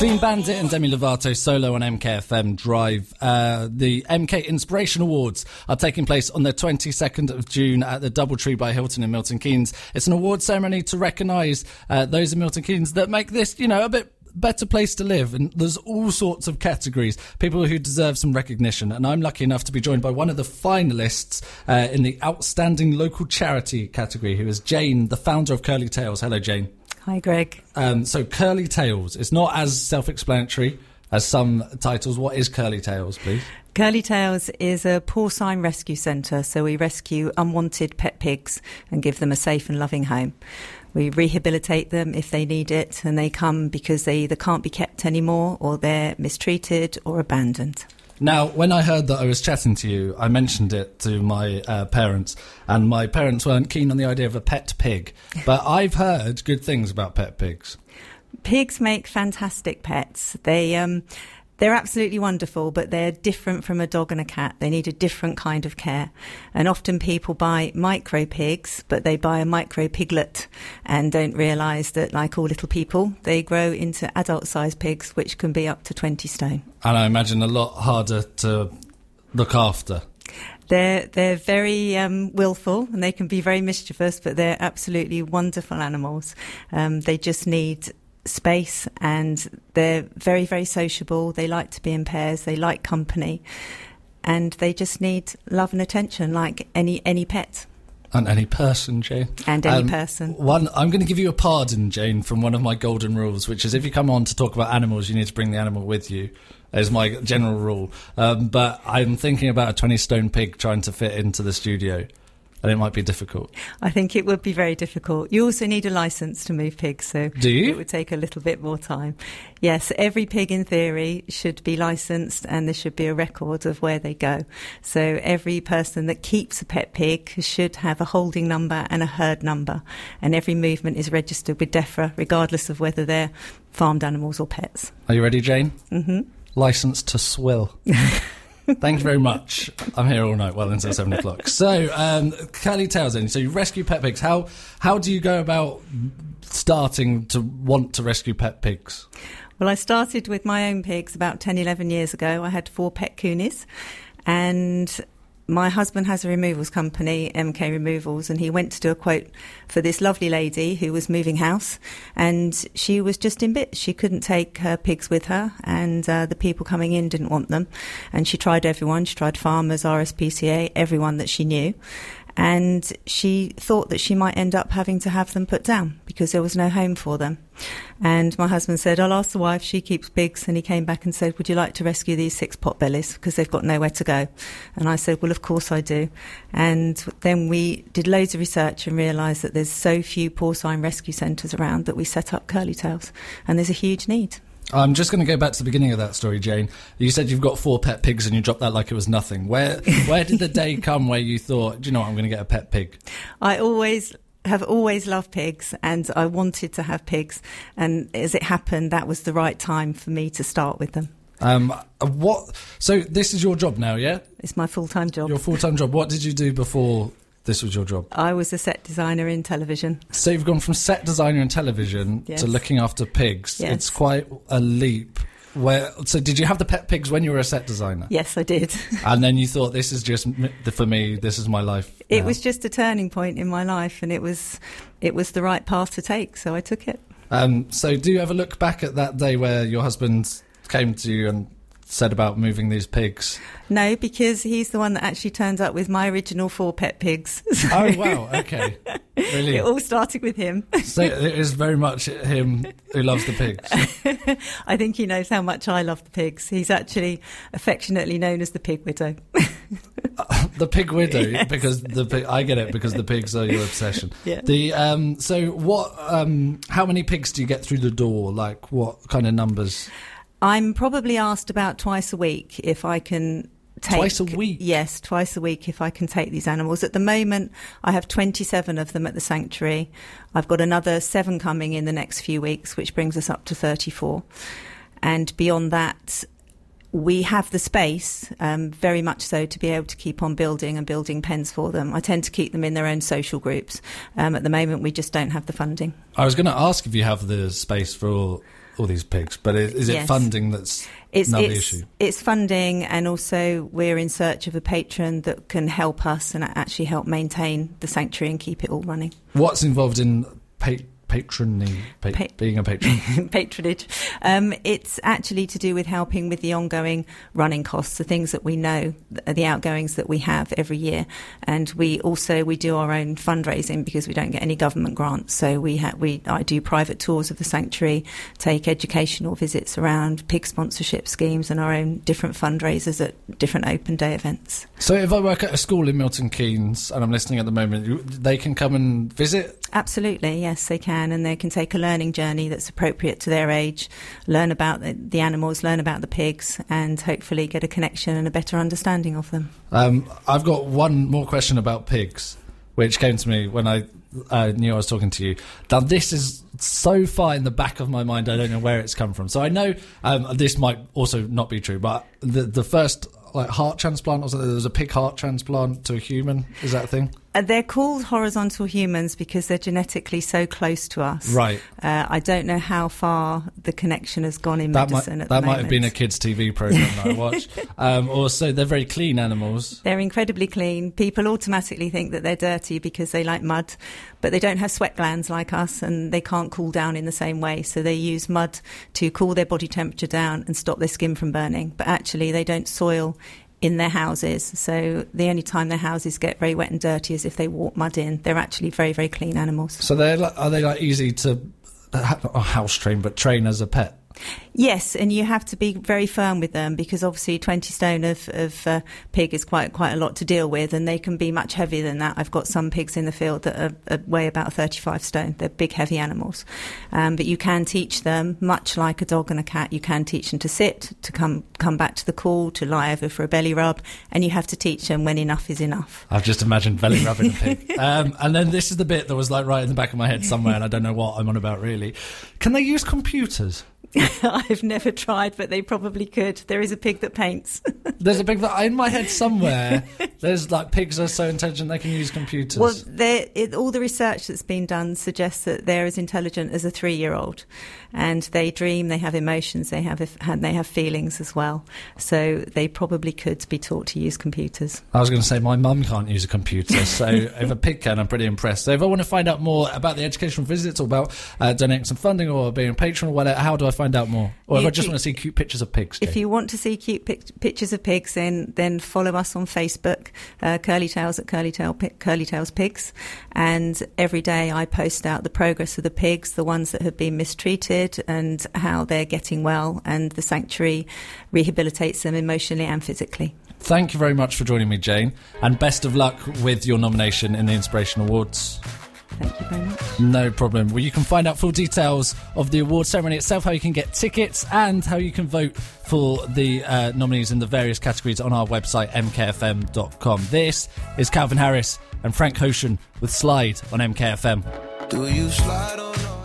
Clean Bandit and Demi Lovato solo on MKFM Drive. Uh, the MK Inspiration Awards are taking place on the 22nd of June at the Doubletree by Hilton in Milton Keynes. It's an award ceremony to recognise uh, those in Milton Keynes that make this, you know, a bit better place to live. And there's all sorts of categories. People who deserve some recognition. And i'm lucky enough to be joined by one of the finalists uh, in the outstanding local charity category who is jane the founder of curly tails. Hello jane Hi, Greg. um, so Curly Tails. It's not as self-explanatory as some titles. What is Curly Tails, please? Curly Tails is a porcine rescue centre, so we rescue unwanted pet pigs and give them a safe and loving home. We rehabilitate them if they need it, and they come because they either can't be kept anymore or they're mistreated or abandoned. Now, when I heard that I was chatting to you, I mentioned it to my uh, parents, and my parents weren't keen on the idea of a pet pig. But I've heard good things about pet pigs. Pigs make fantastic pets. They um, they're absolutely wonderful, but they're different from a dog and a cat. They need a different kind of care. And often people buy micro pigs, but they buy a micro piglet and don't realise that, like all little people, they grow into adult sized pigs, which can be up to 20 stone. And I imagine a lot harder to look after. They're they're very um, willful and they can be very mischievous, but they're absolutely wonderful animals. Um, they just need space and they're very very sociable. They like to be in pairs. They like company, and they just need love and attention like any any pet And any person, Jane. and any Um, person. One, I'm going to give you a pardon, Jane, from one of my golden rules, which is if you come on to talk about animals, you need to bring the animal with you. Is my general rule. Um, but I'm thinking about a 20 stone pig trying to fit into the studio, and it might be difficult. I think it would be very difficult. You also need a license to move pigs, so Do you? it would take a little bit more time. Yes, every pig in theory should be licensed and there should be a record of where they go. So every person that keeps a pet pig should have a holding number and a herd number. And every movement is registered with DEFRA, regardless of whether they're farmed animals or pets. Are you ready, Jane? hmm License to swill. Thank you very much. I'm here all night, well until seven o'clock. So, um, Curly then. So you rescue pet pigs. How how do you go about starting to want to rescue pet pigs? Well, I started with my own pigs about 10, 11 years ago. I had four pet coonies and my husband has a removals company, MK Removals, and he went to do a quote for this lovely lady who was moving house, and she was just in bits. She couldn't take her pigs with her, and uh, the people coming in didn't want them. And she tried everyone. She tried farmers, RSPCA, everyone that she knew. And she thought that she might end up having to have them put down because there was no home for them. And my husband said, I'll ask the wife, she keeps pigs. And he came back and said, Would you like to rescue these six pot bellies? Because they've got nowhere to go. And I said, Well, of course I do. And then we did loads of research and realised that there's so few porcine rescue centres around that we set up Curly Tails. And there's a huge need. I'm just going to go back to the beginning of that story, Jane. You said you've got four pet pigs and you dropped that like it was nothing. Where where did the day come where you thought, do you know what, I'm going to get a pet pig? I always have always loved pigs and I wanted to have pigs. And as it happened, that was the right time for me to start with them. Um, what? So this is your job now, yeah? It's my full time job. Your full time job. What did you do before this was your job? I was a set designer in television. So you've gone from set designer in television Yes. to looking after pigs. Yes. It's quite a leap. Where so did you have the pet pigs when you were a set designer? Yes, I did. And then you thought this is just for me. This is my life. It was just a turning point in my life, and it was it was the right path to take, so I took it. Um, so do you ever look back at that day where your husband came to you and said about moving these pigs? No, because he's the one that actually turned up with my original four pet pigs. So Oh wow, okay, really, it all started with him. So it is very much him who loves the pigs. I think he knows how much I love the pigs. He's actually affectionately known as the pig widow. The pig widow, Yes. because the pig, I get it because the pigs are your obsession. Yeah. The um, so what? Um, how many pigs do you get through the door? Like what kind of numbers? I'm probably asked about twice a week if I can take Twice a week? Yes, twice a week if I can take these animals. At the moment, I have 27 of them at the sanctuary. I've got another seven coming in the next few weeks, which brings us up to 34. And beyond that, we have the space, um, very much so, to be able to keep on building and building pens for them. I tend to keep them in their own social groups. Um, at the moment, we just don't have the funding. I was going to ask if you have the space for all, these pigs, but is, is it funding that's It's, another it's, issue? it's funding, and also we're in search of a patron that can help us and actually help maintain the sanctuary and keep it all running. What's involved in pa- patroning, pa- Pa- being a patron? patronage. Um, it's actually to do with helping with the ongoing running costs, the things that we know, the outgoings that we have every year, and we also we do our own fundraising because we don't get any government grants. So we ha- we I do private tours of the sanctuary, take educational visits around pig sponsorship schemes, and our own different fundraisers at different open day events. so if I work at a school in Milton Keynes and I'm listening at the moment, they can come and visit. Absolutely, yes, they can, and they can take a learning journey that's appropriate to their age, learn about the, the animals, learn about the pigs, and hopefully get a connection and a better understanding of them. Um, I've got one more question about pigs, which came to me when I uh, knew I was talking to you. Now, this is so far in the back of my mind, I don't know where it's come from. So I know um, this might also not be true, but the the first like heart transplant or something, there was a pig heart transplant to a human. Is that a thing? Uh, they're called horizontal humans because they're genetically so close to us. Right. Uh, I don't know how far the connection has gone in That might medicine at that might have been a kids' TV program that I watched. um, also, they're very clean animals. They're incredibly clean. People automatically think that they're dirty because they like mud, but they don't have sweat glands like us and they can't cool down in the same way. So they use mud to cool their body temperature down and stop their skin from burning. But actually, they don't soil in their houses. So the only time their houses get very wet and dirty is if they walk mud in. They're actually very, very clean animals. So they're like, are they like easy to house train, but train as a pet? Yes, and you have to be very firm with them because obviously 20 stone of, of uh, pig is quite quite a lot to deal with, and they can be much heavier than that. I've got some pigs in the field that are, are weigh about 35 stone. They're big, heavy animals, um, but you can teach them, much like a dog and a cat. You can teach them to sit, to come come back to the call, to lie over for a belly rub, and you have to teach them when enough is enough. I've just imagined belly rubbing a pig. Um, and then this is the bit that was like right in the back of my head somewhere, and I don't know what I'm on about really. Can they use computers? I've never tried, but they probably could. There is a pig that paints. There's a pig that in my head somewhere. There's like pigs are so intelligent they can use computers. Well, it, all the research that's been done suggests that they're as intelligent as a three-year-old, and they dream, they have emotions, they have and they have feelings as well. So they probably could be taught to use computers. I was going to say my mum can't use a computer, so if a pig can, I'm pretty impressed. So if I want to find out more about the educational visits or about uh, donating some funding or being a patron or whatever, how do I find out more? Or if You I just want to see cute pictures of pigs, If you want to see cute pic- pictures of pigs, then then follow us on Facebook, uh, Curly Tails at Curly Tail Curly Tails Pigs, and every day I post out the progress of the pigs, the ones that have been mistreated, and how they're getting well, and the sanctuary rehabilitates them emotionally and physically. Thank you very much for joining me, Jane, and best of luck with your nomination in the Inspiration Awards. Thank you very much. No problem. Well, you can find out full details of the award ceremony itself, how you can get tickets, and how you can vote for the uh, nominees in the various categories on our website, mkfm.com. This is Calvin Harris and Frank Ocean with Slide on MKFM. Do you slide on?